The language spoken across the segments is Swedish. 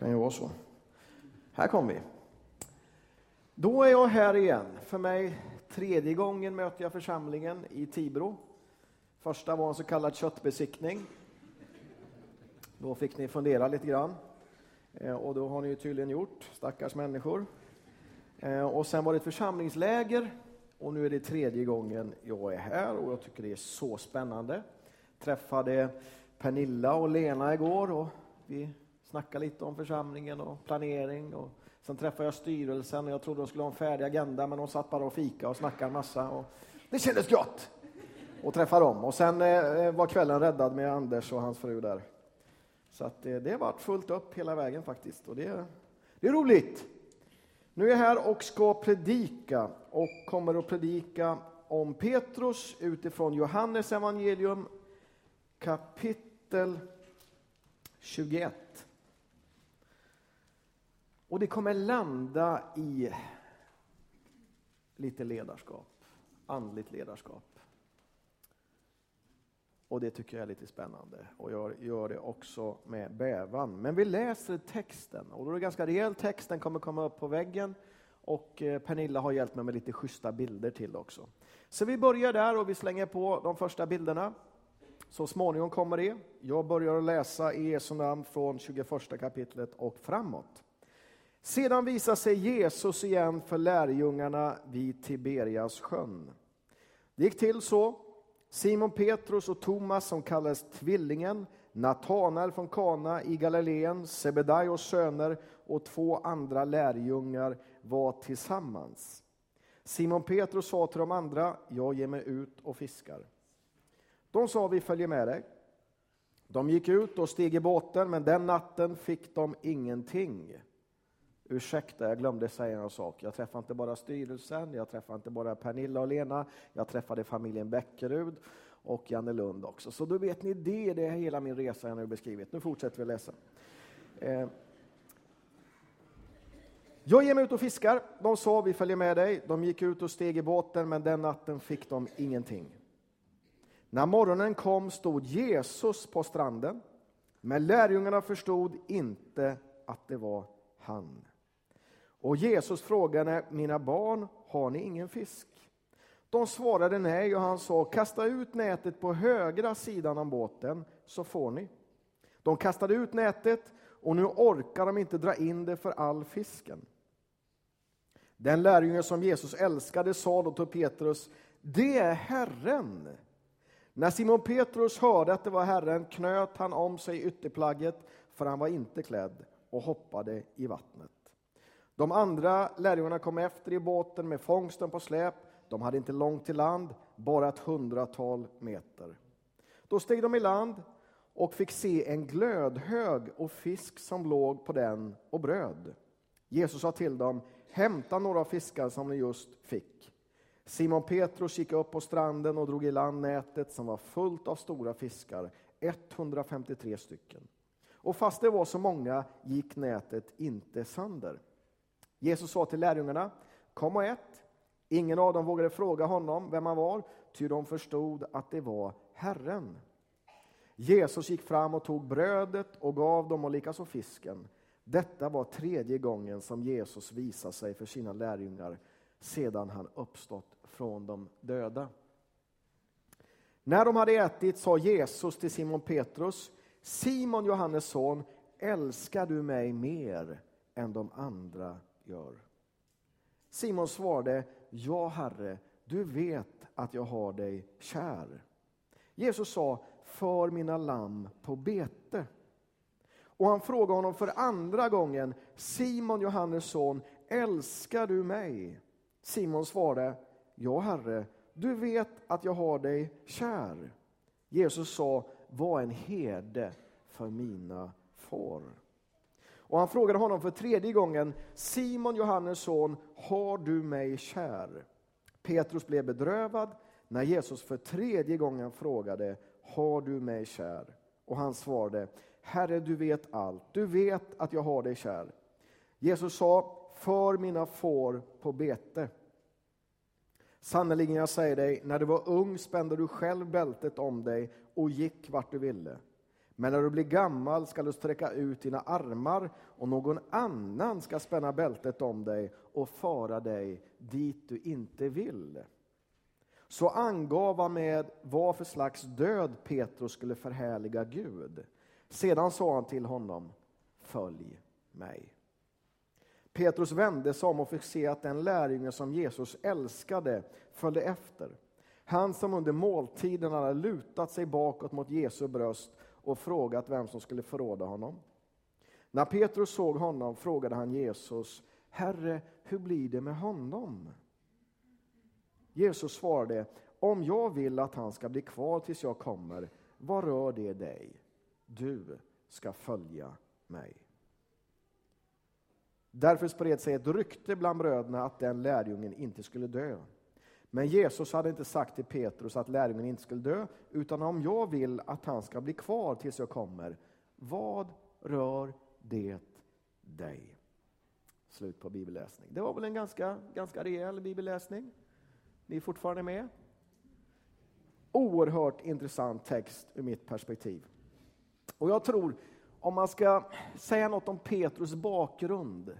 Kan ju vara så. Här kom vi. Då är jag här igen. För mig tredje gången möter jag församlingen i Tibro. Första var en så kallad köttbesiktning. Då fick ni fundera lite grann. Eh, och då har ni ju tydligen gjort, stackars människor. Eh, och sen var det ett församlingsläger och nu är det tredje gången jag är här och jag tycker det är så spännande. Träffade Pernilla och Lena igår och vi snackade lite om församlingen och planering. Och sen träffade jag styrelsen och jag trodde de skulle ha en färdig agenda men de satt bara och fika och snackade en massa. Och det kändes gott att träffa dem. Och sen eh, var kvällen räddad med Anders och hans fru där. Så att det, det har varit fullt upp hela vägen faktiskt och det, det är roligt. Nu är jag här och ska predika och kommer att predika om Petrus utifrån Johannes evangelium kapitel 21. Och det kommer landa i lite ledarskap, andligt ledarskap. Och det tycker jag är lite spännande och jag gör det också med bävan. Men vi läser texten och då är det ganska rejäl text, den kommer komma upp på väggen och eh, Pernilla har hjälpt mig med lite schyssta bilder till också. Så vi börjar där och vi slänger på de första bilderna. Så småningom kommer det. Jag börjar att läsa i Jesu namn från 21 kapitlet och framåt. Sedan visar sig Jesus igen för lärjungarna vid Tiberias sjön. Det gick till så. Simon Petrus och Thomas, som kallades Tvillingen, Natanael från Kana i Galileen, Sebedaios söner och två andra lärjungar var tillsammans. Simon Petrus sa till de andra, jag ger mig ut och fiskar. De sa, vi följer med dig. De gick ut och steg i båten, men den natten fick de ingenting. Ursäkta, jag glömde säga en sak. Jag träffade inte bara styrelsen, jag träffade inte bara Pernilla och Lena, jag träffade familjen Bäckerud och Janne Lund också. Så då vet ni det, det är hela min resa jag nu beskrivit. Nu fortsätter vi läsa. Eh. Jag ger mig ut och fiskar. De sa vi följer med dig. De gick ut och steg i båten, men den natten fick de ingenting. När morgonen kom stod Jesus på stranden, men lärjungarna förstod inte att det var han. Och Jesus frågade, mina barn, har ni ingen fisk? De svarade nej och han sa, kasta ut nätet på högra sidan av båten så får ni. De kastade ut nätet och nu orkar de inte dra in det för all fisken. Den lärjunge som Jesus älskade sa då till Petrus, det är Herren. När Simon Petrus hörde att det var Herren knöt han om sig ytterplagget, för han var inte klädd, och hoppade i vattnet. De andra lärjungarna kom efter i båten med fångsten på släp. De hade inte långt till land, bara ett hundratal meter. Då steg de i land och fick se en glödhög och fisk som låg på den och bröd. Jesus sa till dem, hämta några fiskar som ni just fick. Simon Petrus gick upp på stranden och drog i land nätet som var fullt av stora fiskar, 153 stycken. Och fast det var så många gick nätet inte sönder. Jesus sa till lärjungarna, kom och ät. Ingen av dem vågade fråga honom vem han var, ty de förstod att det var Herren. Jesus gick fram och tog brödet och gav dem och likaså fisken. Detta var tredje gången som Jesus visade sig för sina lärjungar sedan han uppstått från de döda. När de hade ätit sa Jesus till Simon Petrus, Simon Johannes son, älskar du mig mer än de andra gör. Simon svarade, ja Herre, du vet att jag har dig kär. Jesus sa, för mina lamm på bete. Och han frågade honom för andra gången, Simon, Johannes son, älskar du mig? Simon svarade, ja Herre, du vet att jag har dig kär. Jesus sa, var en herde för mina får. Och han frågade honom för tredje gången, Simon, Johannes son, har du mig kär? Petrus blev bedrövad när Jesus för tredje gången frågade, har du mig kär? Och han svarade, Herre, du vet allt, du vet att jag har dig kär. Jesus sa, för mina får på bete. Sannerligen, jag säger dig, när du var ung spände du själv bältet om dig och gick vart du ville. Men när du blir gammal ska du sträcka ut dina armar och någon annan ska spänna bältet om dig och föra dig dit du inte vill. Så angav han med vad för slags död Petrus skulle förhärliga Gud. Sedan sa han till honom, följ mig. Petrus vände sig om och fick se att den lärjunge som Jesus älskade följde efter. Han som under måltiden hade lutat sig bakåt mot Jesu bröst och frågat vem som skulle förråda honom. När Petrus såg honom frågade han Jesus, Herre, hur blir det med honom? Jesus svarade, om jag vill att han ska bli kvar tills jag kommer, vad rör det dig? Du ska följa mig. Därför spred sig ett rykte bland bröderna att den lärjungen inte skulle dö. Men Jesus hade inte sagt till Petrus att lärjungen inte skulle dö, utan om jag vill att han ska bli kvar tills jag kommer, vad rör det dig? Slut på bibelläsning. Det var väl en ganska, ganska rejäl bibelläsning? Ni är fortfarande med? Oerhört intressant text ur mitt perspektiv. Och jag tror, om man ska säga något om Petrus bakgrund,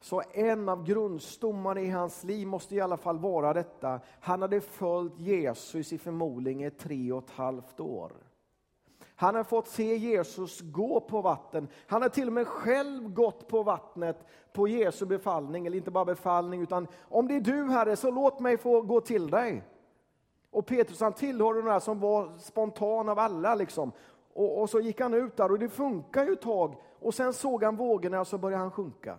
så en av grundstommarna i hans liv måste i alla fall vara detta. Han hade följt Jesus i förmodligen tre och ett halvt år. Han har fått se Jesus gå på vatten. Han har till och med själv gått på vattnet på Jesu befallning, eller inte bara befallning, utan om det är du Herre, så låt mig få gå till dig. Och Petrus han tillhörde de som var spontan av alla. Liksom. Och, och, så gick han ut där och det funkar ju ett tag. Och sen såg han vågorna och så började han sjunka.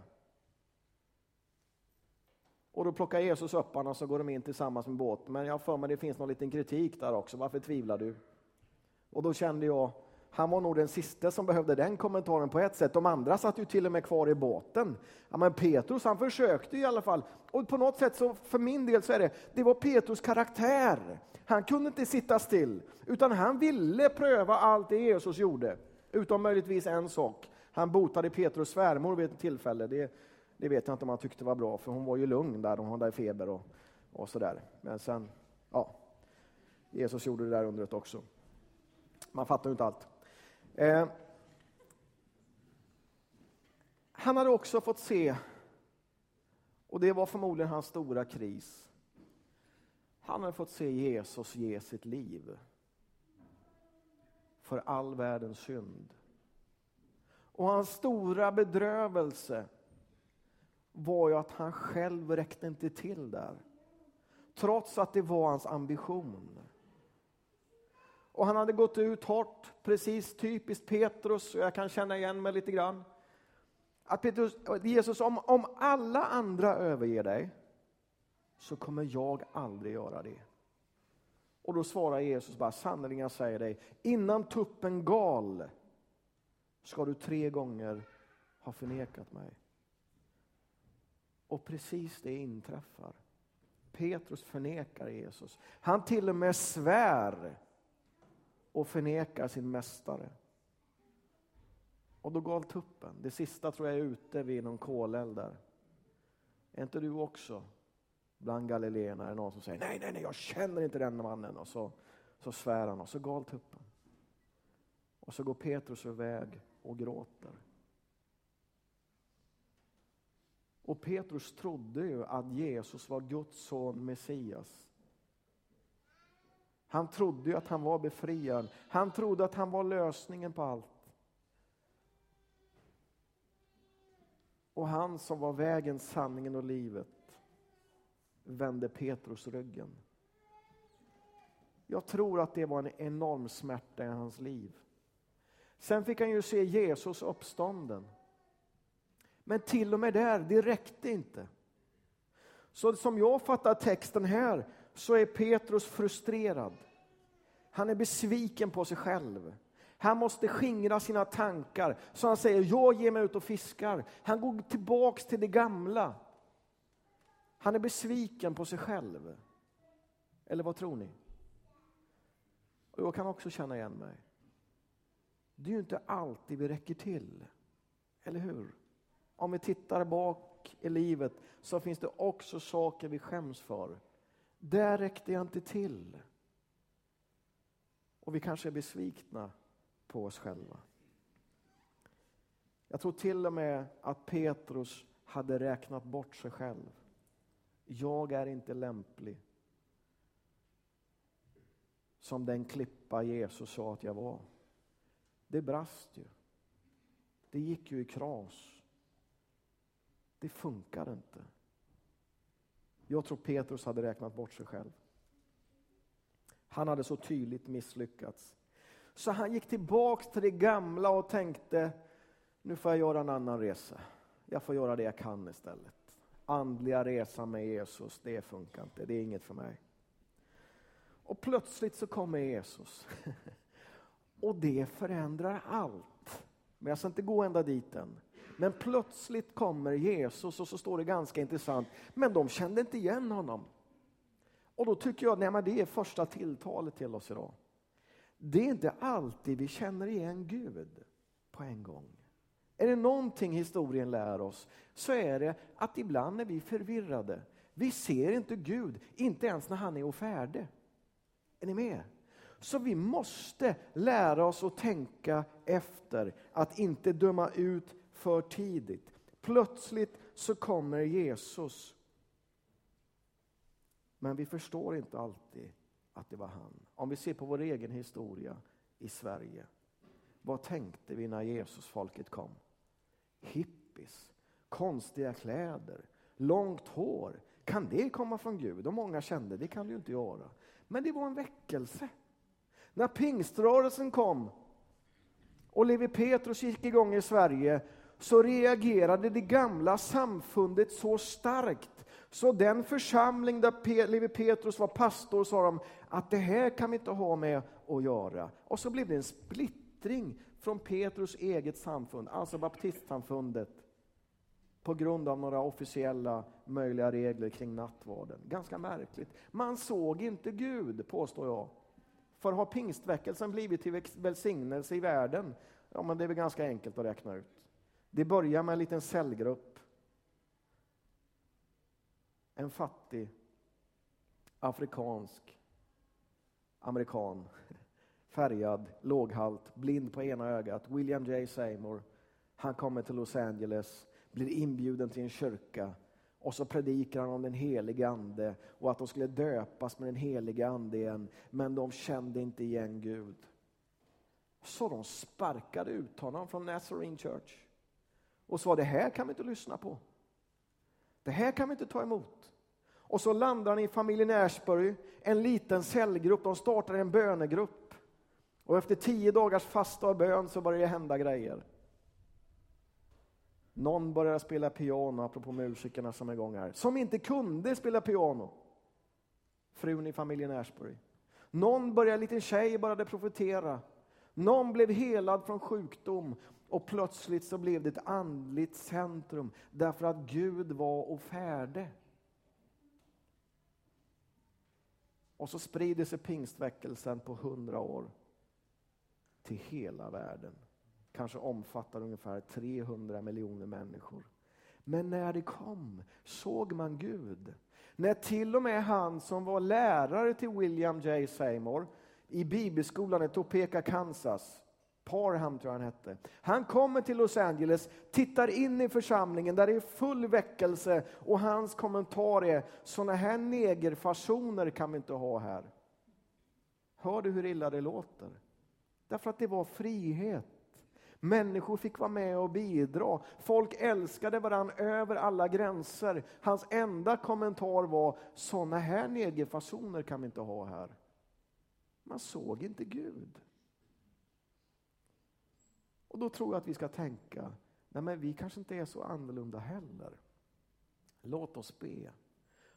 Och då plockar Jesus upp honom och så går de in tillsammans med båten. Men jag har för mig det finns någon liten kritik där också. Varför tvivlar du? Och då kände jag, han var nog den sista som behövde den kommentaren på ett sätt. De andra satt ju till och med kvar i båten. Ja, men Petrus han försökte i alla fall. Och på något sätt så för min del så är det, det var Petrus karaktär. Han kunde inte sitta still, utan han ville pröva allt det Jesus gjorde. Utom möjligtvis en sak. Han botade Petrus svärmor vid ett tillfälle. Det, det vet jag inte om han tyckte var bra, för hon var ju lugn där, hon hade feber och, och sådär. Men sen, ja, Jesus gjorde det där undret också. Man fattar ju inte allt. Eh, han hade också fått se, och det var förmodligen hans stora kris, han hade fått se Jesus ge sitt liv för all världens synd. Och hans stora bedrövelse var ju att han själv räckte inte till där. Trots att det var hans ambition. Och han hade gått ut hårt, precis typiskt Petrus, och jag kan känna igen mig lite grann. Att Petrus, Jesus, om, om alla andra överger dig, så kommer jag aldrig göra det. Och då svarar Jesus bara, sannerligen jag säger dig, innan tuppen gal ska du tre gånger ha förnekat mig. Och precis det inträffar. Petrus förnekar Jesus. Han till och med svär och förnekar sin mästare. Och då gal tuppen. Det sista tror jag är ute vid någon koleld där. Är inte du också bland galileerna? Är någon som säger nej, nej, nej, jag känner inte den mannen. Och så, så svär han och så gal tuppen. Och så går Petrus iväg och gråter. Och Petrus trodde ju att Jesus var Guds son Messias. Han trodde ju att han var befriad. Han trodde att han var lösningen på allt. Och han som var vägen, sanningen och livet vände Petrus ryggen. Jag tror att det var en enorm smärta i hans liv. Sen fick han ju se Jesus uppstånden. Men till och med där, det räckte inte. Så som jag fattar texten här så är Petrus frustrerad. Han är besviken på sig själv. Han måste skingra sina tankar. Så han säger, jag ger mig ut och fiskar. Han går tillbaks till det gamla. Han är besviken på sig själv. Eller vad tror ni? Och jag kan också känna igen mig. Det är ju inte alltid vi räcker till. Eller hur? Om vi tittar bak i livet så finns det också saker vi skäms för. Där räckte jag inte till. Och vi kanske är besvikna på oss själva. Jag tror till och med att Petrus hade räknat bort sig själv. Jag är inte lämplig som den klippa Jesus sa att jag var. Det brast ju. Det gick ju i kras. Det funkar inte. Jag tror Petrus hade räknat bort sig själv. Han hade så tydligt misslyckats. Så han gick tillbaks till det gamla och tänkte, nu får jag göra en annan resa. Jag får göra det jag kan istället. Andliga resan med Jesus, det funkar inte, det är inget för mig. Och plötsligt så kommer Jesus. Och det förändrar allt. Men jag ska inte gå ända dit än. Men plötsligt kommer Jesus och så står det ganska intressant, men de kände inte igen honom. Och då tycker jag att det är första tilltalet till oss idag. Det är inte alltid vi känner igen Gud på en gång. Är det någonting historien lär oss så är det att ibland är vi förvirrade. Vi ser inte Gud, inte ens när han är färdig. Är ni med? Så vi måste lära oss att tänka efter, att inte döma ut för tidigt. Plötsligt så kommer Jesus. Men vi förstår inte alltid att det var han. Om vi ser på vår egen historia i Sverige. Vad tänkte vi när Jesusfolket kom? Hippies, konstiga kläder, långt hår. Kan det komma från Gud? Och många kände det kan det ju inte göra. Men det var en väckelse. När pingströrelsen kom och Levi Petrus gick igång i Sverige så reagerade det gamla samfundet så starkt så den församling där Levi Petrus var pastor sa de att det här kan vi inte ha med att göra. Och så blev det en splittring från Petrus eget samfund, alltså baptistsamfundet på grund av några officiella möjliga regler kring nattvarden. Ganska märkligt. Man såg inte Gud, påstår jag. För har pingstväckelsen blivit till välsignelse i världen? Ja, men det är väl ganska enkelt att räkna ut. Det börjar med en liten cellgrupp. En fattig afrikansk amerikan, färgad, låghalt, blind på ena ögat, William J. Seymour. Han kommer till Los Angeles, blir inbjuden till en kyrka och så predikar han om den helige Ande och att de skulle döpas med den helige Ande igen, men de kände inte igen Gud. Så de sparkade ut honom från Nazarene Church och sa det här kan vi inte lyssna på. Det här kan vi inte ta emot. Och så landar han i familjen Ashbury, en liten cellgrupp, de startar en bönegrupp. Och efter tio dagars fasta och bön så börjar det hända grejer. Någon började spela piano, apropå musikerna som är igång här, som inte kunde spela piano. Frun i familjen Ashbury. Någon började, en liten tjej började profetera. Någon blev helad från sjukdom och plötsligt så blev det ett andligt centrum därför att Gud var och färde. Och så sprider sig pingstväckelsen på hundra år till hela världen kanske omfattar ungefär 300 miljoner människor. Men när det kom såg man Gud. När till och med han som var lärare till William J. Seymour i bibelskolan i Topeka, Kansas, Parham tror jag han hette. Han kommer till Los Angeles, tittar in i församlingen där det är full väckelse och hans kommentar är sådana här negerfasoner kan vi inte ha här. Hör du hur illa det låter? Därför att det var frihet. Människor fick vara med och bidra. Folk älskade varandra över alla gränser. Hans enda kommentar var, sådana här negerfasoner kan vi inte ha här. Man såg inte Gud. Och då tror jag att vi ska tänka, nej men vi kanske inte är så annorlunda heller. Låt oss be.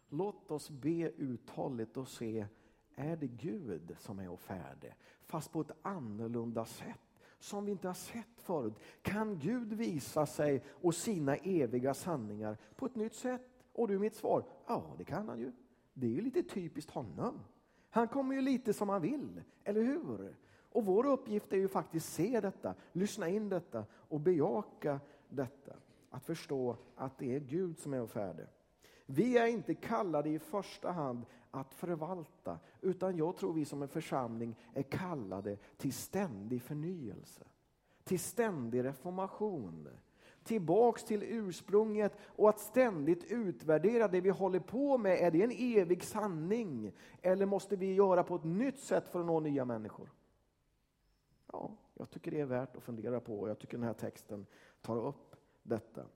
Låt oss be uthålligt och se, är det Gud som är och? Fast på ett annorlunda sätt som vi inte har sett förut. Kan Gud visa sig och sina eviga sanningar på ett nytt sätt? Och du mitt svar, ja det kan han ju. Det är ju lite typiskt honom. Han kommer ju lite som han vill, eller hur? Och vår uppgift är ju faktiskt se detta, lyssna in detta och bejaka detta. Att förstå att det är Gud som är färdig. Vi är inte kallade i första hand att förvalta, utan jag tror vi som en församling är kallade till ständig förnyelse, till ständig reformation, tillbaks till ursprunget och att ständigt utvärdera det vi håller på med. Är det en evig sanning eller måste vi göra på ett nytt sätt för att nå nya människor? Ja, jag tycker det är värt att fundera på och jag tycker den här texten tar upp detta.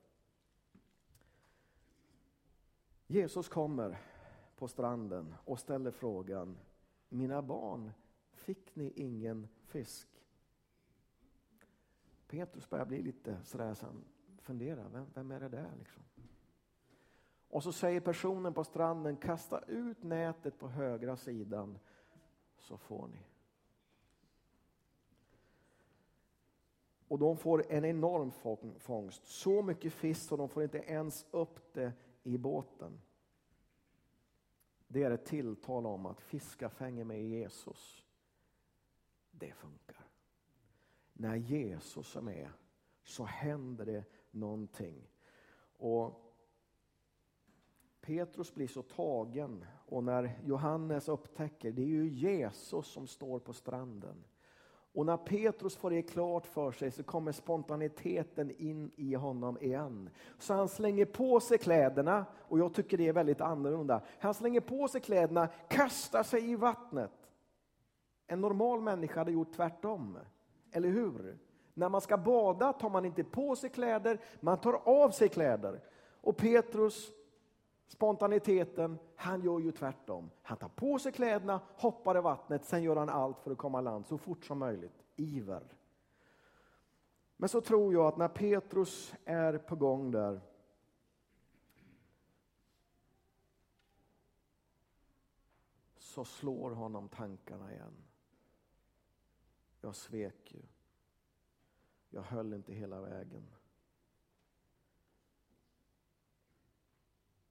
Jesus kommer på stranden och ställer frågan Mina barn, fick ni ingen fisk? Petrus börjar bli lite sådär, så han funderar, vem, vem är det där liksom? Och så säger personen på stranden, kasta ut nätet på högra sidan så får ni. Och de får en enorm fångst, så mycket fisk så de får inte ens upp det i båten. Det är ett tilltal om att fiska fänger med Jesus. Det funkar. När Jesus är med så händer det någonting. Och Petrus blir så tagen och när Johannes upptäcker, det är ju Jesus som står på stranden. Och när Petrus får det klart för sig så kommer spontaniteten in i honom igen. Så han slänger på sig kläderna, och jag tycker det är väldigt annorlunda. Han slänger på sig kläderna, kastar sig i vattnet. En normal människa hade gjort tvärtom, eller hur? När man ska bada tar man inte på sig kläder, man tar av sig kläder. Och Petrus Spontaniteten, han gör ju tvärtom. Han tar på sig kläderna, hoppar i vattnet, sen gör han allt för att komma land så fort som möjligt. Iver. Men så tror jag att när Petrus är på gång där så slår honom tankarna igen. Jag svek ju. Jag höll inte hela vägen.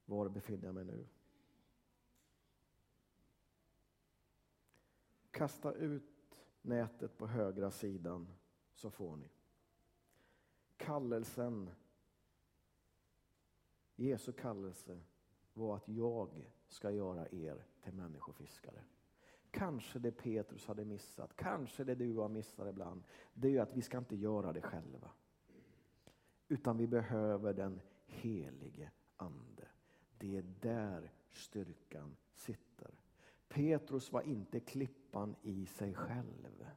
Var befinner jag mig nu? Kasta ut nätet på högra sidan så får ni. Kallelsen, Jesu kallelse var att jag ska göra er till människofiskare. Kanske det Petrus hade missat, kanske det du har missat ibland, det är att vi ska inte göra det själva. Utan vi behöver den helige Ande. Det är där styrkan sitter. Petrus var inte klippan i sig själv.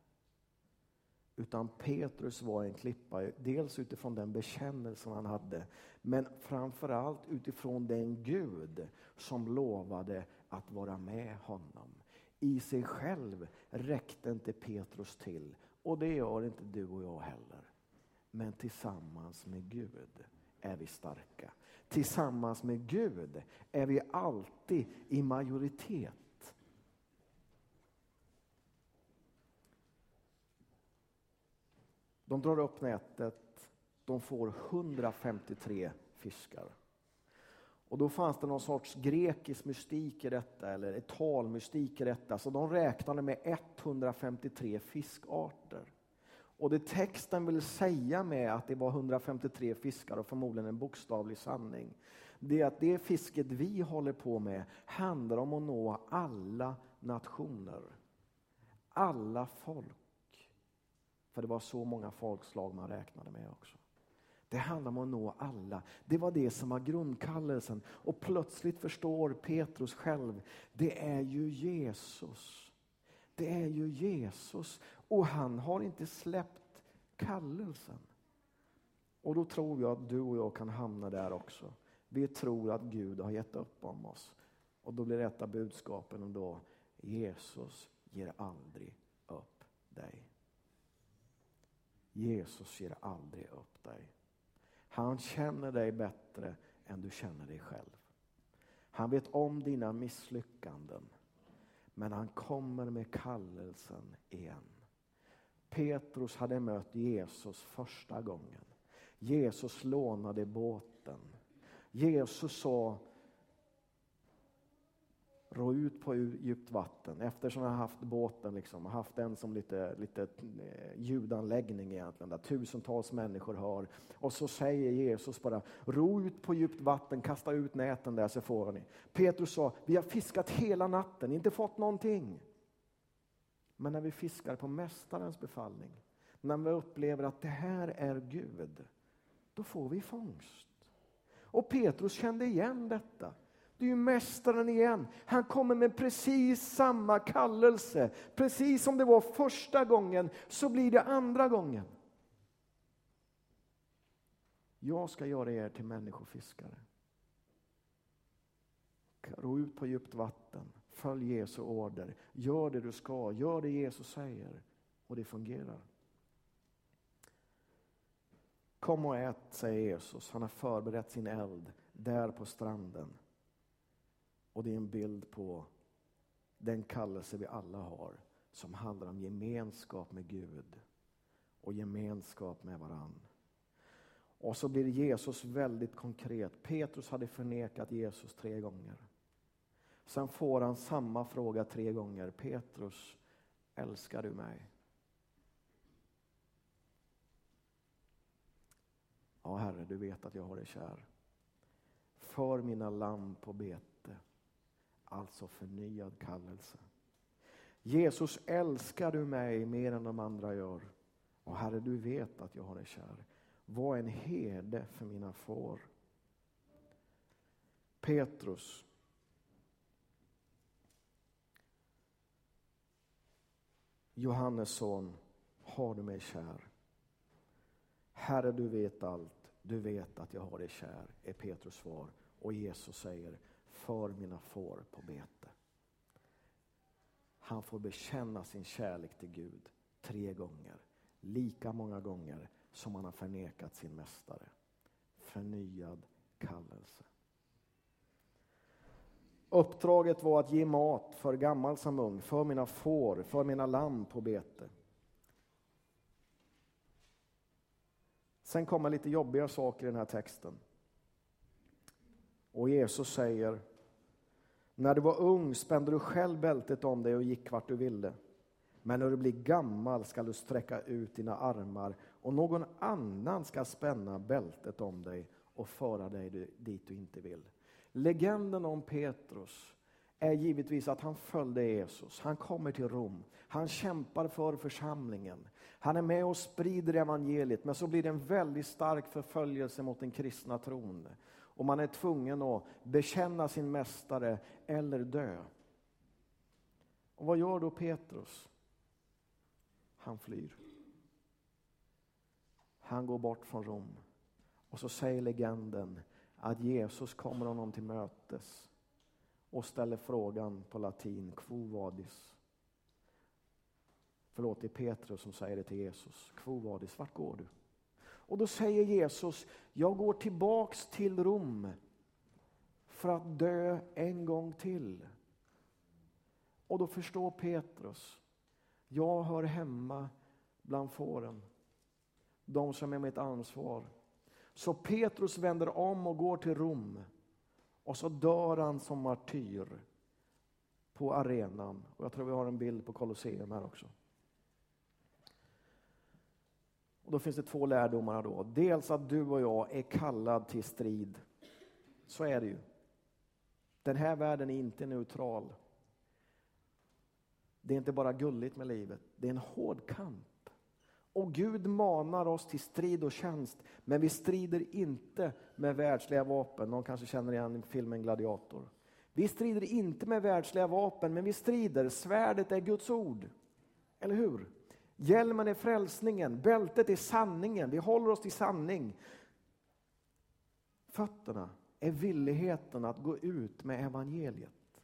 Utan Petrus var en klippa, dels utifrån den bekännelse han hade, men framförallt utifrån den Gud som lovade att vara med honom. I sig själv räckte inte Petrus till, och det gör inte du och jag heller. Men tillsammans med Gud är vi starka. Tillsammans med Gud är vi alltid i majoritet. De drar upp nätet, de får 153 fiskar. Och då fanns det någon sorts grekisk mystik i detta, eller talmystik i detta, så de räknade med 153 fiskarter. Och det texten vill säga med att det var 153 fiskar och förmodligen en bokstavlig sanning, det är att det fisket vi håller på med handlar om att nå alla nationer. Alla folk. För det var så många folkslag man räknade med också. Det handlar om att nå alla. Det var det som var grundkallelsen. Och plötsligt förstår Petrus själv, det är ju Jesus. Det är ju Jesus och han har inte släppt kallelsen. Och då tror jag att du och jag kan hamna där också. Vi tror att Gud har gett upp om oss. Och då blir detta budskapen ändå, Jesus ger aldrig upp dig. Jesus ger aldrig upp dig. Han känner dig bättre än du känner dig själv. Han vet om dina misslyckanden. Men han kommer med kallelsen igen. Petrus hade mött Jesus första gången. Jesus lånade båten. Jesus sa ro ut på djupt vatten. Eftersom jag har haft båten, liksom, haft den som lite, lite eh, ljudanläggning egentligen, där tusentals människor hör. Och så säger Jesus bara, ro ut på djupt vatten, kasta ut näten där så får ni. Petrus sa, vi har fiskat hela natten, inte fått någonting. Men när vi fiskar på Mästarens befallning, när vi upplever att det här är Gud, då får vi fångst. Och Petrus kände igen detta. Det är ju Mästaren igen. Han kommer med precis samma kallelse. Precis som det var första gången, så blir det andra gången. Jag ska göra er till människofiskare. Ro ut på djupt vatten. Följ Jesu order. Gör det du ska. Gör det Jesus säger. Och det fungerar. Kom och ät, säger Jesus. Han har förberett sin eld där på stranden. Och det är en bild på den kallelse vi alla har som handlar om gemenskap med Gud och gemenskap med varann. Och så blir Jesus väldigt konkret. Petrus hade förnekat Jesus tre gånger. Sen får han samma fråga tre gånger. Petrus, älskar du mig? Ja, Herre, du vet att jag har dig kär. För mina lamm på bete, alltså förnyad kallelse. Jesus, älskar du mig mer än de andra gör? Och Herre, du vet att jag har dig kär. Var en herde för mina får. Petrus. Johannes son, har du mig kär? Herre, du vet allt. Du vet att jag har dig kär, är Petrus svar. Och Jesus säger, för mina får på bete. Han får bekänna sin kärlek till Gud tre gånger. Lika många gånger som han har förnekat sin mästare. Förnyad kallelse. Uppdraget var att ge mat för gammal som ung, för mina får, för mina lamm på bete. Sen kommer lite jobbiga saker i den här texten. Och Jesus säger, när du var ung spände du själv bältet om dig och gick vart du ville. Men när du blir gammal ska du sträcka ut dina armar och någon annan ska spänna bältet om dig och föra dig dit du inte vill. Legenden om Petrus är givetvis att han följde Jesus. Han kommer till Rom. Han kämpar för församlingen. Han är med och sprider evangeliet, men så blir det en väldigt stark förföljelse mot den kristna tron. Och man är tvungen att bekänna sin mästare eller dö. Och vad gör då Petrus? Han flyr. Han går bort från Rom. Och så säger legenden att Jesus kommer honom till mötes och ställer frågan på latin, quo vadis? Förlåt, det är Petrus som säger det till Jesus. Quo vadis, vart går du? Och då säger Jesus, jag går tillbaks till Rom för att dö en gång till. Och då förstår Petrus, jag hör hemma bland fåren. De som är mitt ansvar. Så Petrus vänder om och går till Rom. Och så dör han som martyr på arenan. Och jag tror vi har en bild på Colosseum här också. Och då finns det två lärdomar då. Dels att du och jag är kallad till strid. Så är det ju. Den här världen är inte neutral. Det är inte bara gulligt med livet, det är en hård kamp. Och Gud manar oss till strid och tjänst, men vi strider inte med världsliga vapen. Någon kanske känner igen filmen Gladiator. Vi strider inte med världsliga vapen, men vi strider. Svärdet är Guds ord. Eller hur? Hjälmen är frälsningen, bältet är sanningen. Vi håller oss till sanning. Fötterna är villigheten att gå ut med evangeliet.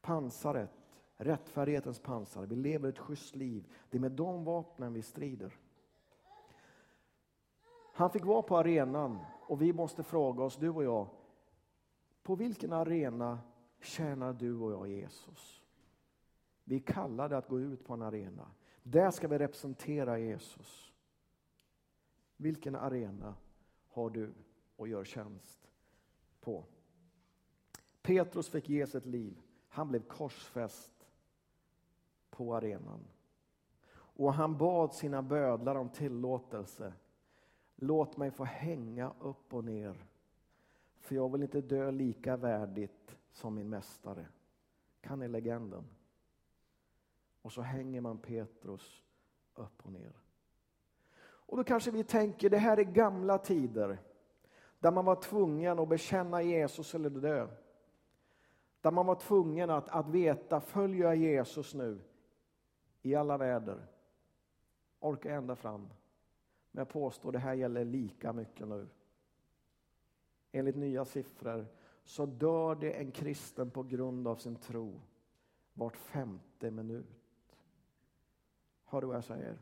Pansaret rättfärdighetens pansar. Vi lever ett schysst liv. Det är med de vapnen vi strider. Han fick vara på arenan och vi måste fråga oss, du och jag, på vilken arena tjänar du och jag Jesus? Vi är kallade att gå ut på en arena. Där ska vi representera Jesus. Vilken arena har du och gör tjänst på? Petrus fick ge sitt liv. Han blev korsfäst på arenan. Och han bad sina bödlar om tillåtelse. Låt mig få hänga upp och ner. För jag vill inte dö lika värdigt som min mästare. Kan ni legenden? Och så hänger man Petrus upp och ner. Och då kanske vi tänker, det här är gamla tider. Där man var tvungen att bekänna Jesus eller dö. Där man var tvungen att, att veta, följer jag Jesus nu i alla väder? Orkar ända fram? Men jag påstår, det här gäller lika mycket nu. Enligt nya siffror så dör det en kristen på grund av sin tro vart femte minut. Hör du vad jag säger?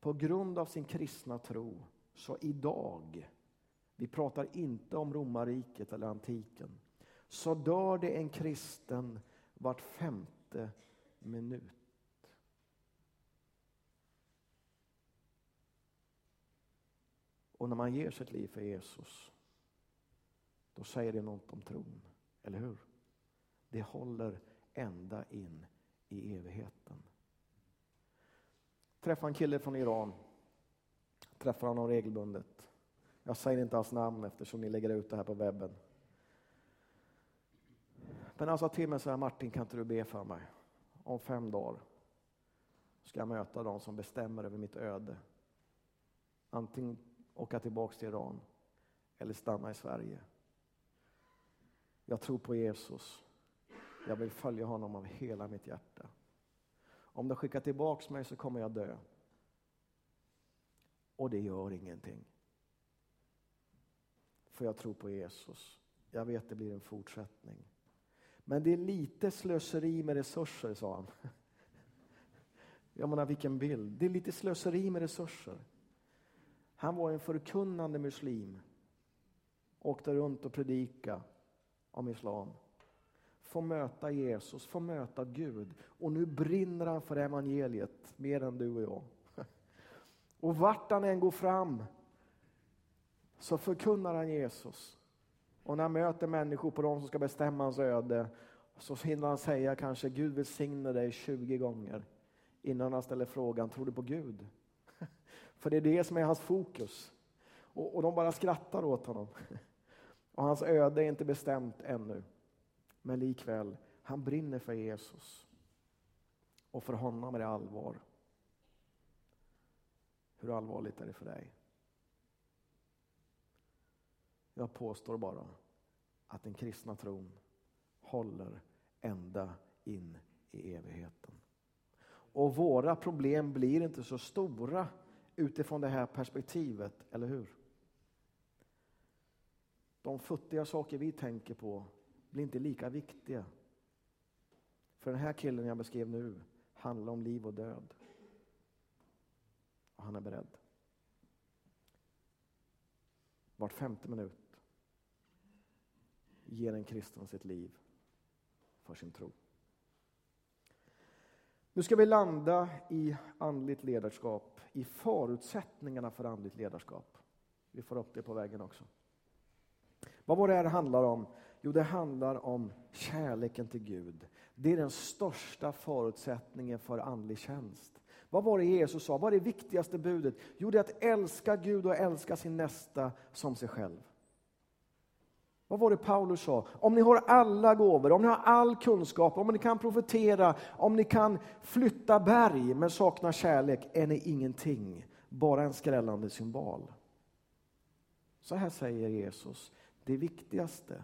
På grund av sin kristna tro, så idag, vi pratar inte om romarriket eller antiken, så dör det en kristen vart femte minut. Och när man ger sitt liv för Jesus, då säger det något om tron, eller hur? Det håller ända in i evigheten. Träffade en kille från Iran. Träffar honom regelbundet. Jag säger inte hans namn eftersom ni lägger ut det här på webben. Men han sa till mig så här, Martin kan inte du be för mig? Om fem dagar ska jag möta de som bestämmer över mitt öde. Antingen åka tillbaks till Iran eller stanna i Sverige. Jag tror på Jesus. Jag vill följa honom av hela mitt hjärta. Om de skickar tillbaks mig så kommer jag dö. Och det gör ingenting. För jag tror på Jesus. Jag vet det blir en fortsättning. Men det är lite slöseri med resurser, sa han. Jag menar vilken bild. Det är lite slöseri med resurser. Han var en förkunnande muslim. Åkte runt och predika om islam få möta Jesus, få möta Gud. Och nu brinner han för evangeliet mer än du och jag. Och vart han än går fram så förkunnar han Jesus. Och när han möter människor på de som ska bestämma hans öde så hinner han säga kanske Gud välsigne dig 20 gånger innan han ställer frågan, tror du på Gud? För det är det som är hans fokus. Och, och de bara skrattar åt honom. Och hans öde är inte bestämt ännu. Men likväl, han brinner för Jesus. Och för honom är det allvar. Hur allvarligt är det för dig? Jag påstår bara att den kristna tron håller ända in i evigheten. Och våra problem blir inte så stora utifrån det här perspektivet, eller hur? De futtiga saker vi tänker på blir inte lika viktiga. För den här killen jag beskrev nu handlar om liv och död. Och han är beredd. Vart femte minut ger en kristen sitt liv för sin tro. Nu ska vi landa i andligt ledarskap, i förutsättningarna för andligt ledarskap. Vi får upp det på vägen också. Vad var det här handlar om? Jo, det handlar om kärleken till Gud. Det är den största förutsättningen för andlig tjänst. Vad var det Jesus sa? Vad är det viktigaste budet? Jo, det är att älska Gud och älska sin nästa som sig själv. Vad var det Paulus sa? Om ni har alla gåvor, om ni har all kunskap, om ni kan profetera, om ni kan flytta berg men saknar kärlek är ni ingenting, bara en skrällande symbol. Så här säger Jesus, det viktigaste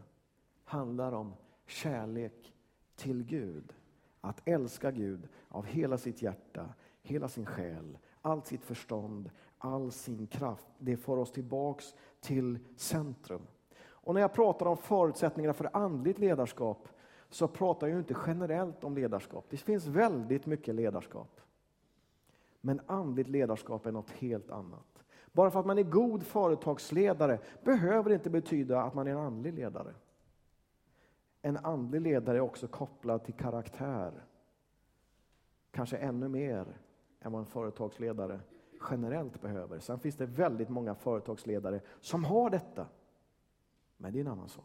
handlar om kärlek till Gud. Att älska Gud av hela sitt hjärta, hela sin själ, allt sitt förstånd, all sin kraft. Det får oss tillbaks till centrum. Och när jag pratar om förutsättningarna för andligt ledarskap så pratar jag inte generellt om ledarskap. Det finns väldigt mycket ledarskap. Men andligt ledarskap är något helt annat. Bara för att man är god företagsledare behöver det inte betyda att man är en andlig ledare. En andlig ledare är också kopplad till karaktär. Kanske ännu mer än vad en företagsledare generellt behöver. Sen finns det väldigt många företagsledare som har detta. Men det är en annan sak.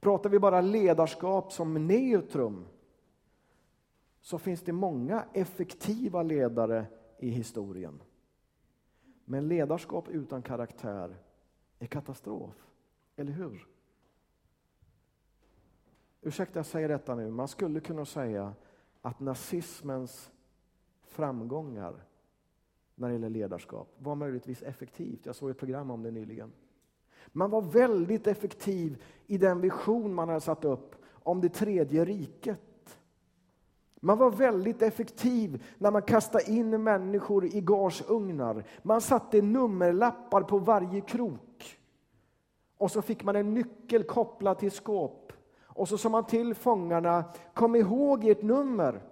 Pratar vi bara ledarskap som neutrum så finns det många effektiva ledare i historien. Men ledarskap utan karaktär är katastrof, eller hur? Ursäkta jag säger detta nu, man skulle kunna säga att nazismens framgångar när det gäller ledarskap var möjligtvis effektivt. Jag såg ett program om det nyligen. Man var väldigt effektiv i den vision man hade satt upp om det tredje riket. Man var väldigt effektiv när man kastade in människor i gasugnar. Man satte nummerlappar på varje krok. Och så fick man en nyckel kopplad till skåp. Och så sa man till fångarna, kom ihåg ert nummer.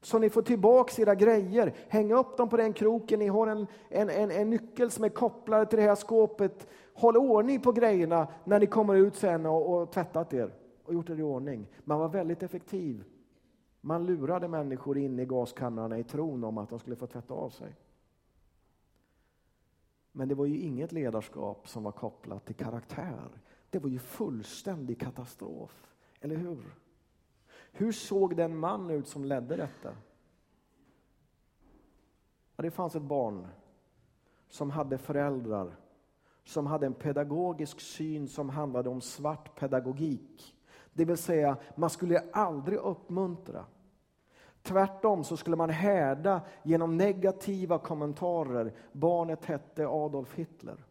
Så ni får tillbaka era grejer. Häng upp dem på den kroken. Ni har en, en, en, en nyckel som är kopplad till det här skåpet. Håll ordning på grejerna när ni kommer ut sen och, och tvättat er och gjort er i ordning. Man var väldigt effektiv. Man lurade människor in i gaskamrarna i tron om att de skulle få tvätta av sig. Men det var ju inget ledarskap som var kopplat till karaktär. Det var ju fullständig katastrof, eller hur? Hur såg den man ut som ledde detta? Ja, det fanns ett barn som hade föräldrar som hade en pedagogisk syn som handlade om svart pedagogik. Det vill säga, man skulle aldrig uppmuntra. Tvärtom så skulle man härda genom negativa kommentarer. Barnet hette Adolf Hitler.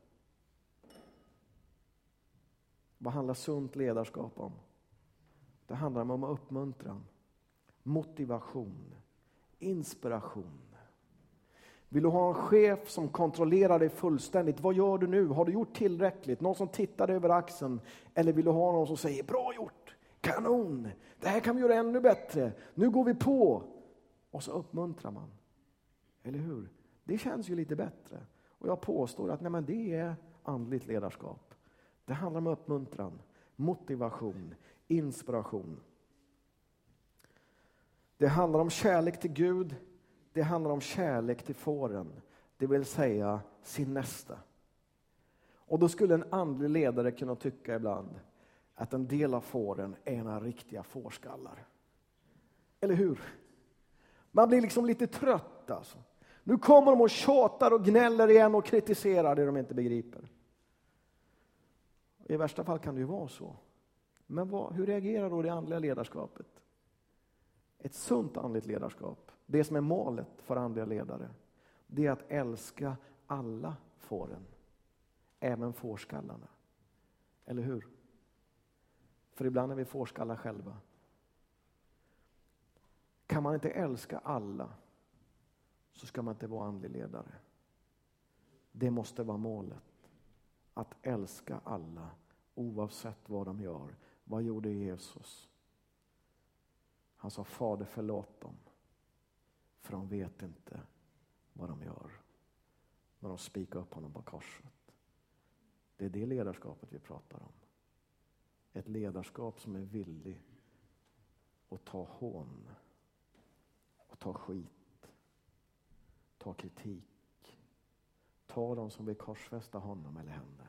Vad handlar sunt ledarskap om? Det handlar om uppmuntran, motivation, inspiration. Vill du ha en chef som kontrollerar dig fullständigt? Vad gör du nu? Har du gjort tillräckligt? Någon som tittar över axeln? Eller vill du ha någon som säger bra gjort, kanon, det här kan vi göra ännu bättre, nu går vi på. Och så uppmuntrar man. Eller hur? Det känns ju lite bättre. Och jag påstår att nej, men det är andligt ledarskap. Det handlar om uppmuntran, motivation, inspiration. Det handlar om kärlek till Gud, det handlar om kärlek till fåren, det vill säga sin nästa. Och då skulle en andlig ledare kunna tycka ibland att en del av fåren är några riktiga fårskallar. Eller hur? Man blir liksom lite trött alltså. Nu kommer de och tjatar och gnäller igen och kritiserar det de inte begriper. I värsta fall kan det ju vara så. Men vad, hur reagerar då det andliga ledarskapet? Ett sunt andligt ledarskap, det som är målet för andliga ledare, det är att älska alla fåren, även fårskallarna. Eller hur? För ibland är vi fårskallar själva. Kan man inte älska alla så ska man inte vara andlig ledare. Det måste vara målet. Att älska alla oavsett vad de gör. Vad gjorde Jesus? Han sa Fader förlåt dem för de vet inte vad de gör när de spikar upp honom på korset. Det är det ledarskapet vi pratar om. Ett ledarskap som är villig att ta hån och ta skit, ta kritik, ta dem som vill korsfästa honom eller henne.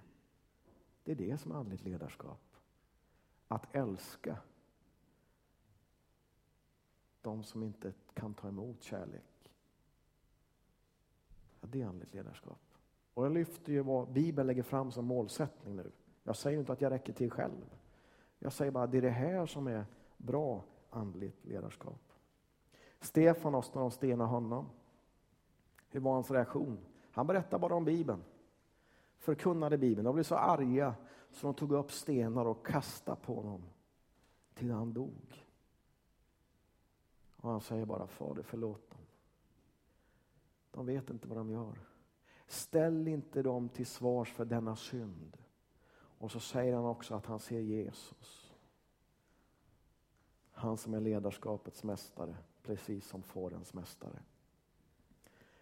Det är det som är andligt ledarskap. Att älska de som inte kan ta emot kärlek. Ja, det är andligt ledarskap. Och jag lyfter ju vad Bibeln lägger fram som målsättning nu. Jag säger inte att jag räcker till själv. Jag säger bara att det är det här som är bra andligt ledarskap. Stefanos, när de stenar honom, hur var hans reaktion? Han berättar bara om Bibeln. Förkunnade Bibeln. De blev så arga så de tog upp stenar och kastade på honom till han dog. Och han säger bara Fader förlåt dem. De vet inte vad de gör. Ställ inte dem till svars för denna synd. Och så säger han också att han ser Jesus. Han som är ledarskapets mästare, precis som fårens mästare.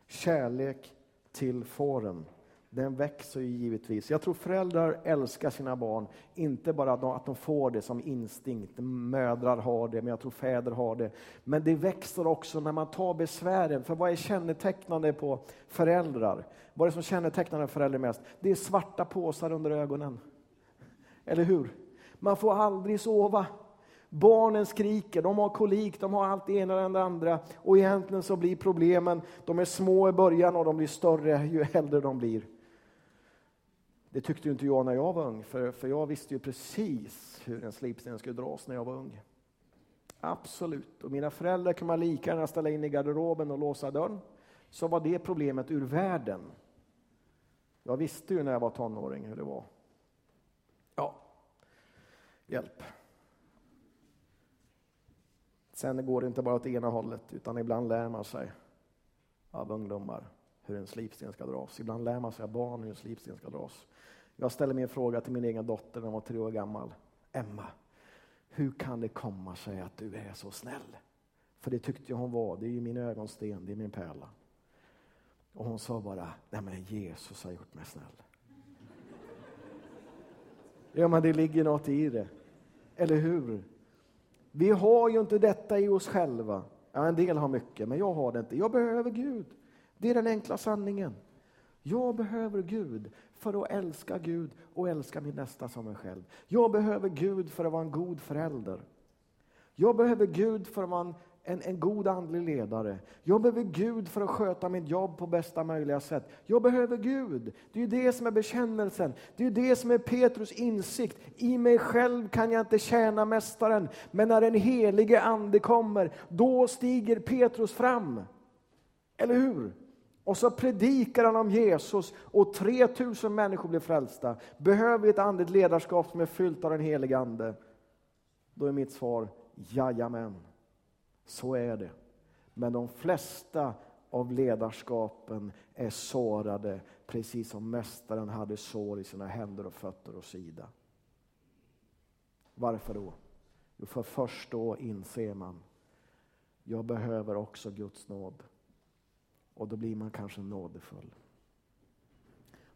Kärlek till fåren den växer ju givetvis. Jag tror föräldrar älskar sina barn, inte bara att de, att de får det som instinkt. Mödrar har det, men jag tror fäder har det. Men det växer också när man tar besvären. För vad är kännetecknande på föräldrar? Vad är det som kännetecknar en förälder mest? Det är svarta påsar under ögonen. Eller hur? Man får aldrig sova. Barnen skriker, de har kolik, de har allt det ena och det andra. Och egentligen så blir problemen, de är små i början och de blir större ju äldre de blir. Det tyckte ju inte jag när jag var ung, för, för jag visste ju precis hur en slipsten skulle dras när jag var ung. Absolut. Och mina föräldrar kunde man lika gärna ställa in i garderoben och låsa dörren. Så var det problemet ur världen. Jag visste ju när jag var tonåring hur det var. Ja, hjälp. Sen går det inte bara åt ena hållet, utan ibland lär man sig av ungdomar hur en slipsten ska dras. Ibland lär man sig av barn hur en slipsten ska dras. Jag ställer min fråga till min egen dotter när hon var tre år gammal. Emma, hur kan det komma sig att du är så snäll? För det tyckte jag hon var, det är ju min ögonsten, det är min pärla. Och hon sa bara, nej men Jesus har gjort mig snäll. Ja men det ligger något i det. Eller hur? Vi har ju inte detta i oss själva. Ja, en del har mycket, men jag har det inte. Jag behöver Gud. Det är den enkla sanningen. Jag behöver Gud för att älska Gud och älska min nästa som mig själv. Jag behöver Gud för att vara en god förälder. Jag behöver Gud för att vara en en, en god andlig ledare. Jag behöver Gud för att sköta mitt jobb på bästa möjliga sätt. Jag behöver Gud. Det är ju det som är bekännelsen. Det är ju det som är Petrus insikt. I mig själv kan jag inte tjäna Mästaren, men när den helige Ande kommer, då stiger Petrus fram. Eller hur? Och så predikar han om Jesus och 3000 människor blir frälsta. Behöver vi ett andligt ledarskap som är fyllt av den helige Ande? Då är mitt svar jajamän. Så är det. Men de flesta av ledarskapen är sårade, precis som mästaren hade sår i sina händer och fötter och sida. Varför då? Jo, för först då inser man, jag behöver också Guds nåd. Och då blir man kanske nådefull.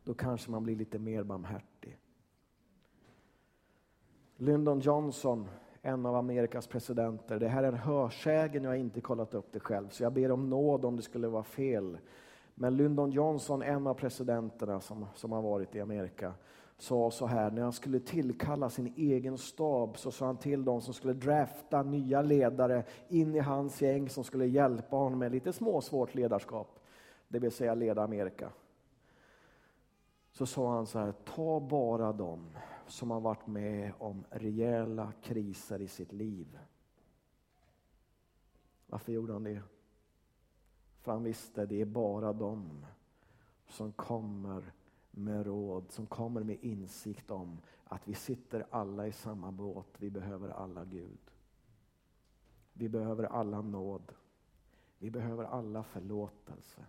Då kanske man blir lite mer barmhärtig. Lyndon Johnson en av Amerikas presidenter. Det här är en hörsägen, jag har inte kollat upp det själv, så jag ber om nåd om det skulle vara fel. Men Lyndon Johnson, en av presidenterna som, som har varit i Amerika, sa så här, när han skulle tillkalla sin egen stab så sa han till dem som skulle drafta nya ledare in i hans gäng som skulle hjälpa honom med lite småsvårt ledarskap, det vill säga leda Amerika. Så sa han så här, ta bara dem som har varit med om rejäla kriser i sitt liv. Varför gjorde han det? För han visste det är bara de som kommer med råd, som kommer med insikt om att vi sitter alla i samma båt, vi behöver alla Gud. Vi behöver alla nåd. Vi behöver alla förlåtelse.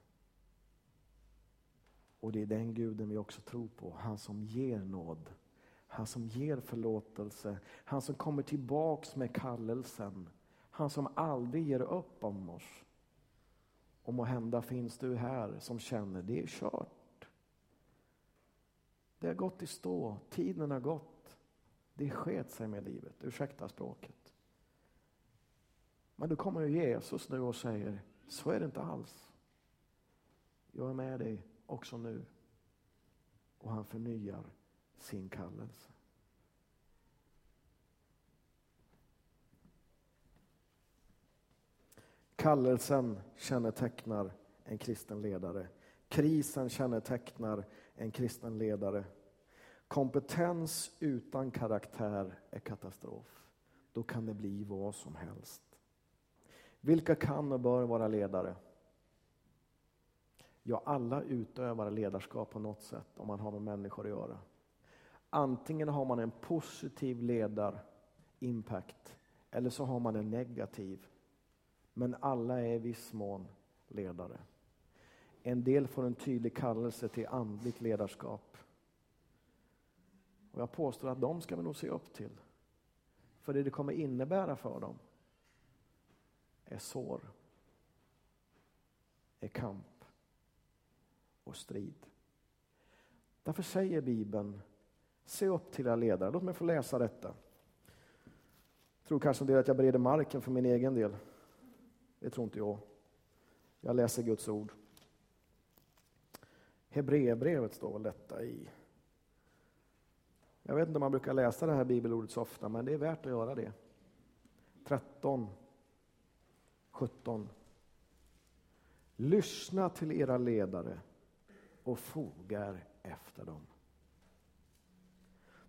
Och det är den guden vi också tror på, han som ger nåd han som ger förlåtelse, han som kommer tillbaks med kallelsen. Han som aldrig ger upp om oss. Och må hända finns du här som känner det är kört. Det har gått i stå, tiden har gått. Det sket sig med livet, ursäkta språket. Men då kommer Jesus nu och säger, så är det inte alls. Jag är med dig också nu. Och han förnyar sin kallelse. Kallelsen kännetecknar en kristen ledare. Krisen kännetecknar en kristen ledare. Kompetens utan karaktär är katastrof. Då kan det bli vad som helst. Vilka kan och bör vara ledare? Ja, alla utövar ledarskap på något sätt om man har med människor att göra. Antingen har man en positiv ledar-impact eller så har man en negativ. Men alla är i viss mån ledare. En del får en tydlig kallelse till andligt ledarskap. Och jag påstår att de ska vi nog se upp till. För det det kommer innebära för dem är sår, är kamp och strid. Därför säger Bibeln Se upp till era ledare. Låt mig få läsa detta. Jag tror kanske en del att jag bereder marken för min egen del. Det tror inte jag. Jag läser Guds ord. Hebreerbrevet står väl detta i. Jag vet inte om man brukar läsa det här bibelordet så ofta, men det är värt att göra det. 13, 17. Lyssna till era ledare och fogar efter dem.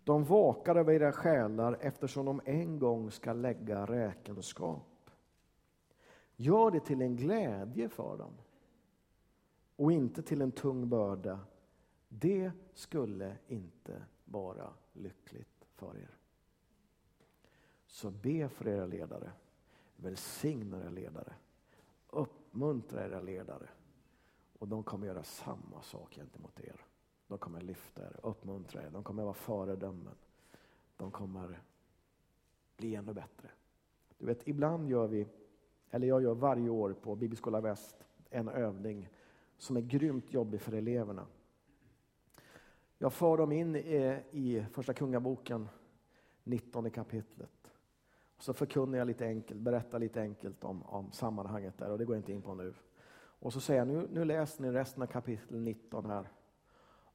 De vakar över era själar eftersom de en gång ska lägga räkenskap. Gör det till en glädje för dem och inte till en tung börda. Det skulle inte vara lyckligt för er. Så be för era ledare. Välsigna era ledare. Uppmuntra era ledare. Och de kommer göra samma sak gentemot er. De kommer lyfta er, uppmuntra er, de kommer vara föredömen. De kommer bli ännu bättre. Du vet, ibland gör vi, eller jag gör varje år på Bibelskola Väst, en övning som är grymt jobbig för eleverna. Jag för dem in i Första Kungaboken, 19 kapitlet. Och så förkunnar jag lite enkelt, berättar lite enkelt om, om sammanhanget där och det går jag inte in på nu. Och så säger jag, nu, nu läser ni resten av kapitel 19 här.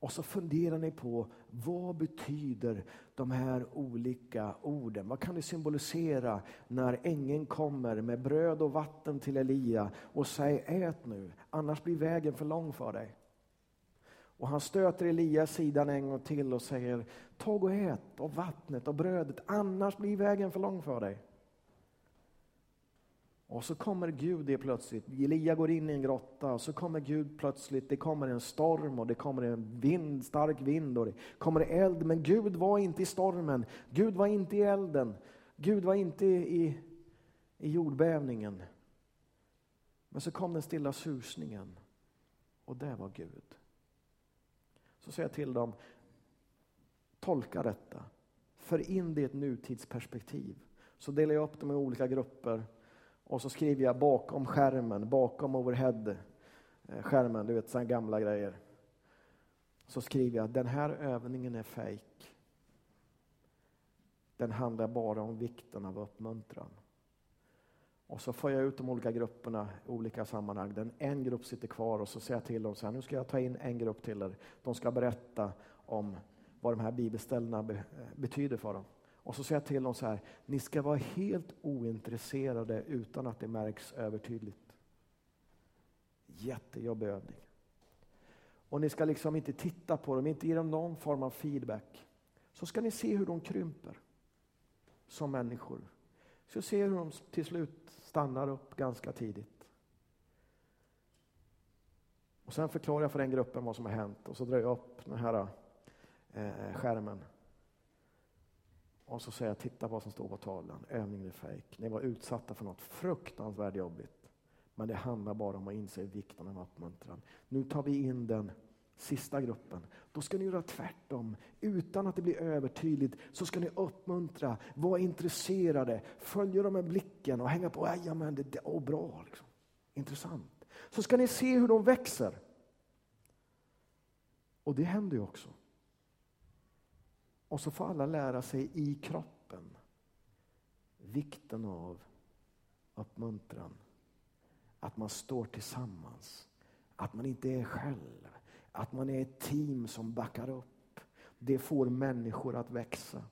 Och så funderar ni på vad betyder de här olika orden? Vad kan det symbolisera när ängeln kommer med bröd och vatten till Elia och säger ät nu, annars blir vägen för lång för dig. Och han stöter Elias sidan en gång till och säger tag och ät av vattnet och brödet, annars blir vägen för lång för dig. Och så kommer Gud det plötsligt. Elia går in i en grotta och så kommer Gud plötsligt. Det kommer en storm och det kommer en vind, stark vind och det kommer eld. Men Gud var inte i stormen. Gud var inte i elden. Gud var inte i, i jordbävningen. Men så kom den stilla susningen och det var Gud. Så säger jag till dem, tolka detta. För in det i ett nutidsperspektiv. Så delar jag upp dem i olika grupper och så skriver jag bakom skärmen, bakom overhead-skärmen, eh, du vet sådana gamla grejer. Så skriver jag, den här övningen är fejk. Den handlar bara om vikten av uppmuntran. Och så får jag ut de olika grupperna i olika sammanhang. Den en grupp sitter kvar och så säger jag till dem så här, nu ska jag ta in en grupp till er. De ska berätta om vad de här bibelställena betyder för dem. Och så säger jag till dem så här, ni ska vara helt ointresserade utan att det märks övertydligt. Jättejobbig övning. Och ni ska liksom inte titta på dem, inte ge dem någon form av feedback. Så ska ni se hur de krymper som människor. Så se hur de till slut stannar upp ganska tidigt. Och Sen förklarar jag för den gruppen vad som har hänt och så drar jag upp den här eh, skärmen. Och så säger jag, titta vad som står på tavlan, övningen är fejk. Ni var utsatta för något fruktansvärt jobbigt. Men det handlar bara om att inse vikten av uppmuntran. Nu tar vi in den sista gruppen. Då ska ni göra tvärtom. Utan att det blir övertydligt så ska ni uppmuntra, vara intresserade, följa dem med blicken och hänga på. Jajamän, det är bra. Liksom. Intressant. Så ska ni se hur de växer. Och det händer ju också. Och så får alla lära sig i kroppen vikten av uppmuntran. Att man står tillsammans. Att man inte är själv. Att man är ett team som backar upp. Det får människor att växa.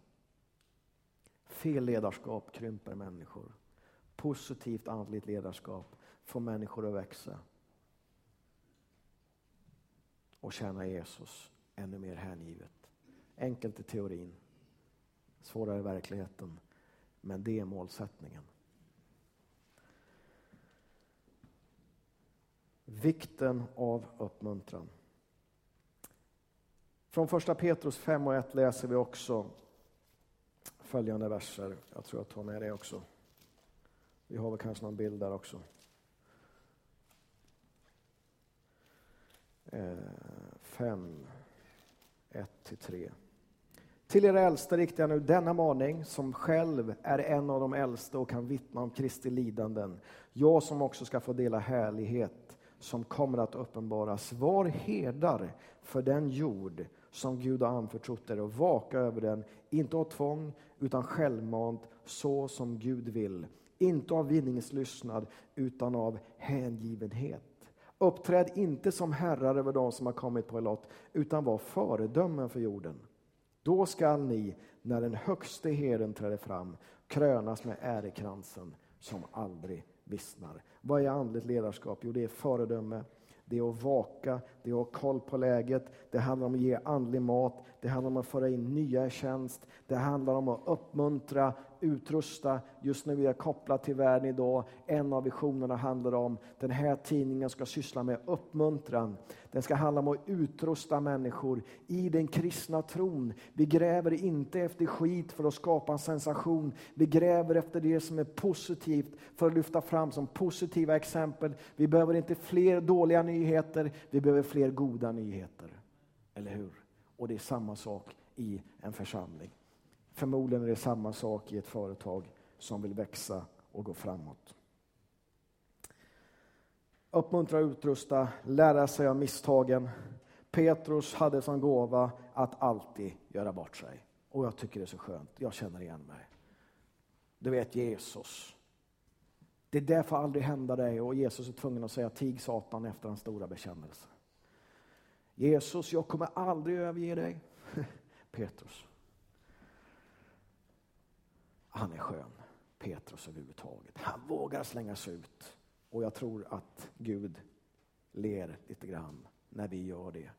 Fel ledarskap krymper människor. Positivt andligt ledarskap får människor att växa. Och tjäna Jesus ännu mer hängivet. Enkelt i teorin, svårare i verkligheten. Men det är målsättningen. Vikten av uppmuntran. Från första Petrus 5 och 1 läser vi också följande verser. Jag tror jag tar med det också. Vi har väl kanske någon bild där också. Eh, fem, ett till tre. Till er äldste riktar jag nu denna maning, som själv är en av de äldste och kan vittna om Kristi lidanden. Jag som också ska få dela härlighet som kommer att uppenbaras. Var herdar för den jord som Gud har anförtrott er och vaka över den, inte av tvång utan självmant, så som Gud vill. Inte av vinningslystnad utan av hängivenhet. Uppträd inte som herrar över de som har kommit på er lott, utan var föredömen för jorden. Då skall ni, när den högste herden träder fram, krönas med ärekransen som aldrig vissnar. Vad är andligt ledarskap? Jo, det är föredöme, det är att vaka, det är att ha koll på läget, det handlar om att ge andlig mat, det handlar om att föra in nya i tjänst, det handlar om att uppmuntra, utrusta. Just nu är jag kopplad till världen idag. En av visionerna handlar om den här tidningen ska syssla med uppmuntran. Den ska handla om att utrusta människor i den kristna tron. Vi gräver inte efter skit för att skapa en sensation. Vi gräver efter det som är positivt för att lyfta fram som positiva exempel. Vi behöver inte fler dåliga nyheter, vi behöver fler goda nyheter. Eller hur? Och det är samma sak i en församling. Förmodligen är det samma sak i ett företag som vill växa och gå framåt. Uppmuntra och utrusta, lära sig av misstagen. Petrus hade som gåva att alltid göra bort sig. Och jag tycker det är så skönt, jag känner igen mig. Du vet Jesus. Det där får aldrig hända dig och Jesus är tvungen att säga tig Satan efter hans stora bekännelse. Jesus, jag kommer aldrig överge dig. Petrus. Han är skön, Petrus överhuvudtaget. Han vågar slänga sig ut. Och jag tror att Gud ler lite grann när vi gör det.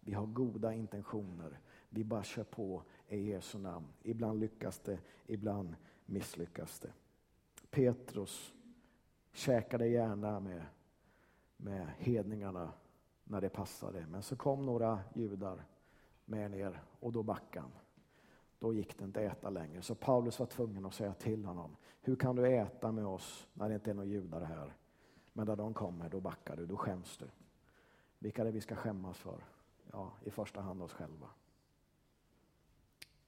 Vi har goda intentioner. Vi bara kör på i Jesu namn. Ibland lyckas det, ibland misslyckas det. Petrus käkade gärna med, med hedningarna när det passade. Men så kom några judar med ner och då backade han. Då gick det inte att äta längre. Så Paulus var tvungen att säga till honom. Hur kan du äta med oss när det inte är några judar här? Men när de kommer, då backar du, då skäms du. Vilka är det vi ska skämmas för? Ja, i första hand oss själva.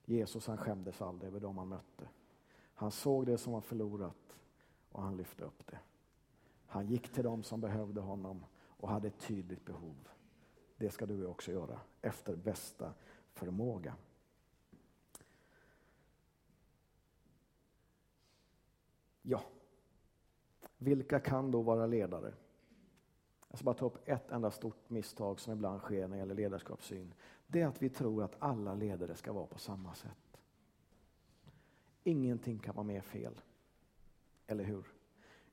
Jesus han skämdes aldrig över dem han mötte. Han såg det som var förlorat och han lyfte upp det. Han gick till dem som behövde honom och hade ett tydligt behov. Det ska du också göra efter bästa förmåga. Ja, vilka kan då vara ledare? Jag ska bara ta upp ett enda stort misstag som ibland sker när det gäller ledarskapssyn. Det är att vi tror att alla ledare ska vara på samma sätt. Ingenting kan vara mer fel. Eller hur?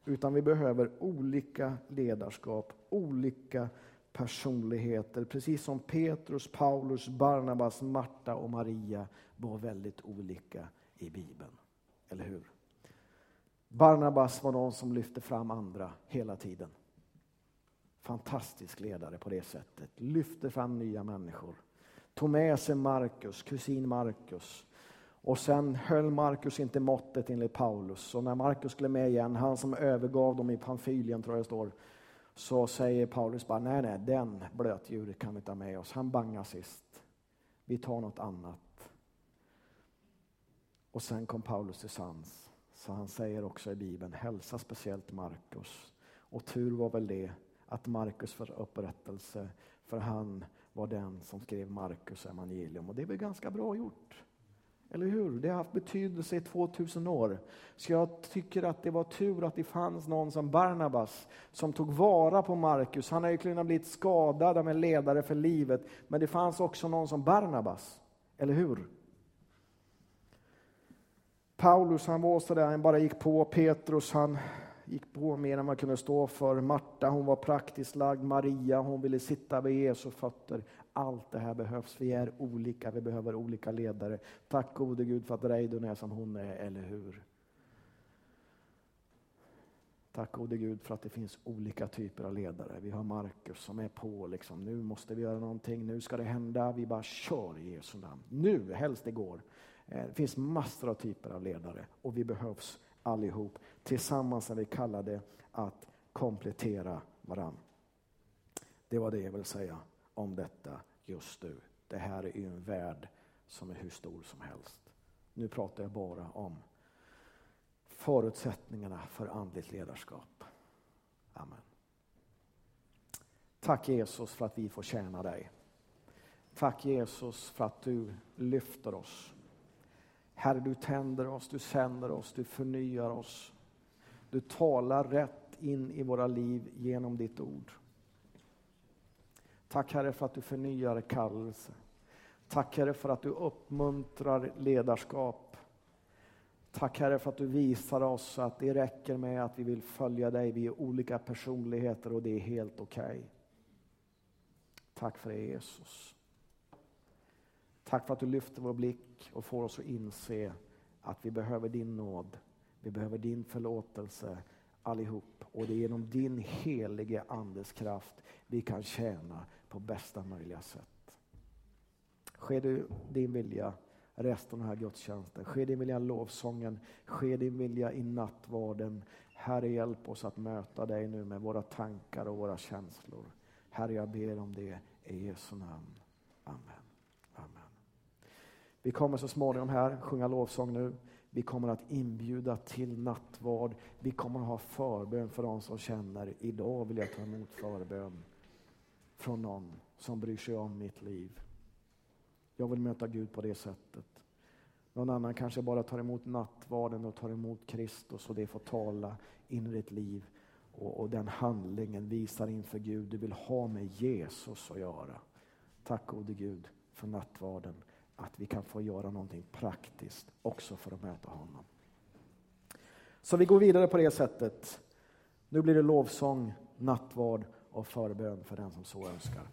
Utan vi behöver olika ledarskap, olika personligheter. Precis som Petrus, Paulus, Barnabas, Marta och Maria var väldigt olika i Bibeln. Eller hur? Barnabas var någon som lyfte fram andra hela tiden. Fantastisk ledare på det sättet. Lyfte fram nya människor. Tog med sig Markus, kusin Markus. Och sen höll Markus inte måttet enligt Paulus. Och när Markus skulle med igen, han som övergav dem i Pamfylien tror jag det står, så säger Paulus bara nej, nej, den blötdjuret kan vi ta med oss. Han bangar sist. Vi tar något annat. Och sen kom Paulus till sans. Så han säger också i Bibeln, hälsa speciellt Markus. Och tur var väl det att Markus får upprättelse, för han var den som skrev Markus evangelium. Och det är väl ganska bra gjort. Eller hur? Det har haft betydelse i 2000 år. Så jag tycker att det var tur att det fanns någon som Barnabas som tog vara på Markus. Han har ju kunnat blivit skadad av en ledare för livet, men det fanns också någon som Barnabas. Eller hur? Paulus han var sådär, han bara gick på. Petrus han gick på mer än man kunde stå för. Marta hon var praktiskt lagd. Maria hon ville sitta vid Jesu fötter. Allt det här behövs. Vi är olika, vi behöver olika ledare. Tack gode Gud för att Reidun är som hon är, eller hur? Tack gode Gud för att det finns olika typer av ledare. Vi har Markus som är på, liksom, nu måste vi göra någonting, nu ska det hända, vi bara kör i Jesu namn. Nu, helst igår. Eh, det finns massor av typer av ledare och vi behövs allihop. Tillsammans är vi kallade att komplettera varann. Det var det jag vill säga om detta just nu. Det här är ju en värld som är hur stor som helst. Nu pratar jag bara om förutsättningarna för andligt ledarskap. Amen. Tack Jesus för att vi får tjäna dig. Tack Jesus för att du lyfter oss. Herre, du tänder oss, du sänder oss, du förnyar oss. Du talar rätt in i våra liv genom ditt ord. Tack Herre för att du förnyar kallelse. Tack Herre för att du uppmuntrar ledarskap. Tack Herre för att du visar oss att det räcker med att vi vill följa dig. Vi är olika personligheter och det är helt okej. Okay. Tack för det Jesus. Tack för att du lyfter vår blick och får oss att inse att vi behöver din nåd. Vi behöver din förlåtelse allihop. Och det är genom din helige Andes kraft vi kan tjäna på bästa möjliga sätt. Ske du din vilja resten av den här gudstjänsten. Ske din vilja i lovsången. Ske din vilja i nattvarden. Herre, hjälp oss att möta dig nu med våra tankar och våra känslor. Herre, jag ber om det i Jesu namn. Amen. Vi kommer så småningom här sjunga lovsång nu. Vi kommer att inbjuda till nattvard. Vi kommer att ha förbön för de som känner, idag vill jag ta emot förbön från någon som bryr sig om mitt liv. Jag vill möta Gud på det sättet. Någon annan kanske bara tar emot nattvarden och tar emot Kristus och det får tala in i ditt liv. Och, och den handlingen visar inför Gud, du vill ha med Jesus att göra. Tack gode Gud för nattvarden, att vi kan få göra någonting praktiskt också för att möta honom. Så vi går vidare på det sättet. Nu blir det lovsång, nattvard och förbön för den som så önskar.